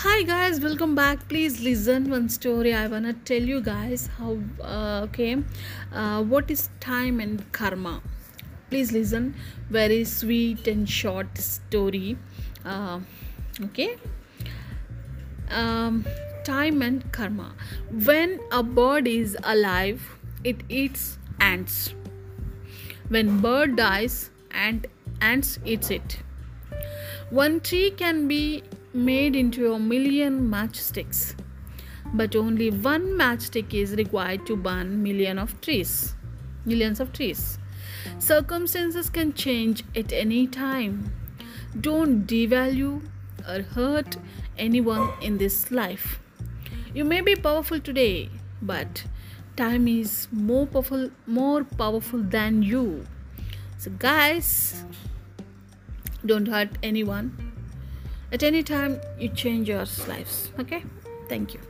Hi guys, welcome back. Please listen one story. I wanna tell you guys how uh, okay, uh, what is time and karma. Please listen. Very sweet and short story. Uh, okay. Um, time and karma. When a bird is alive, it eats ants. When bird dies, ant ants eats it. One tree can be made into a million matchsticks, but only one matchstick is required to burn million of trees, millions of trees. Circumstances can change at any time. Don't devalue or hurt anyone in this life. You may be powerful today, but time is more powerful more powerful than you. So guys, don't hurt anyone at any time you change your lives okay? Thank you